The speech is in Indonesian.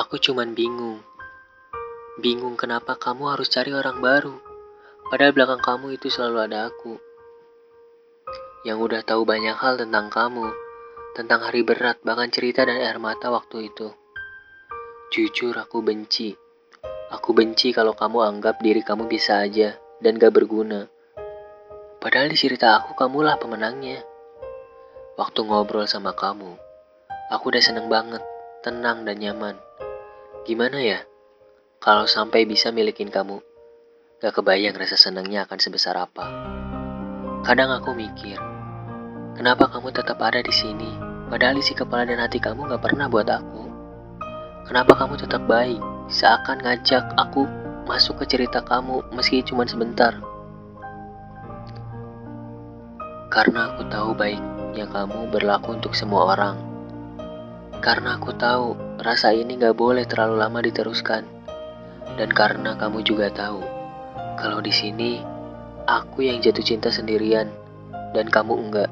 Aku cuman bingung. Bingung kenapa kamu harus cari orang baru. Padahal belakang kamu itu selalu ada aku. Yang udah tahu banyak hal tentang kamu. Tentang hari berat, bahkan cerita dan air mata waktu itu. Jujur aku benci. Aku benci kalau kamu anggap diri kamu bisa aja dan gak berguna. Padahal di cerita aku kamulah pemenangnya. Waktu ngobrol sama kamu, aku udah seneng banget, tenang dan nyaman. Gimana ya? Kalau sampai bisa milikin kamu, gak kebayang rasa senangnya akan sebesar apa. Kadang aku mikir, kenapa kamu tetap ada di sini, padahal isi kepala dan hati kamu gak pernah buat aku. Kenapa kamu tetap baik, seakan ngajak aku masuk ke cerita kamu meski cuma sebentar. Karena aku tahu baiknya kamu berlaku untuk semua orang. Karena aku tahu rasa ini gak boleh terlalu lama diteruskan. Dan karena kamu juga tahu kalau di sini aku yang jatuh cinta sendirian dan kamu enggak.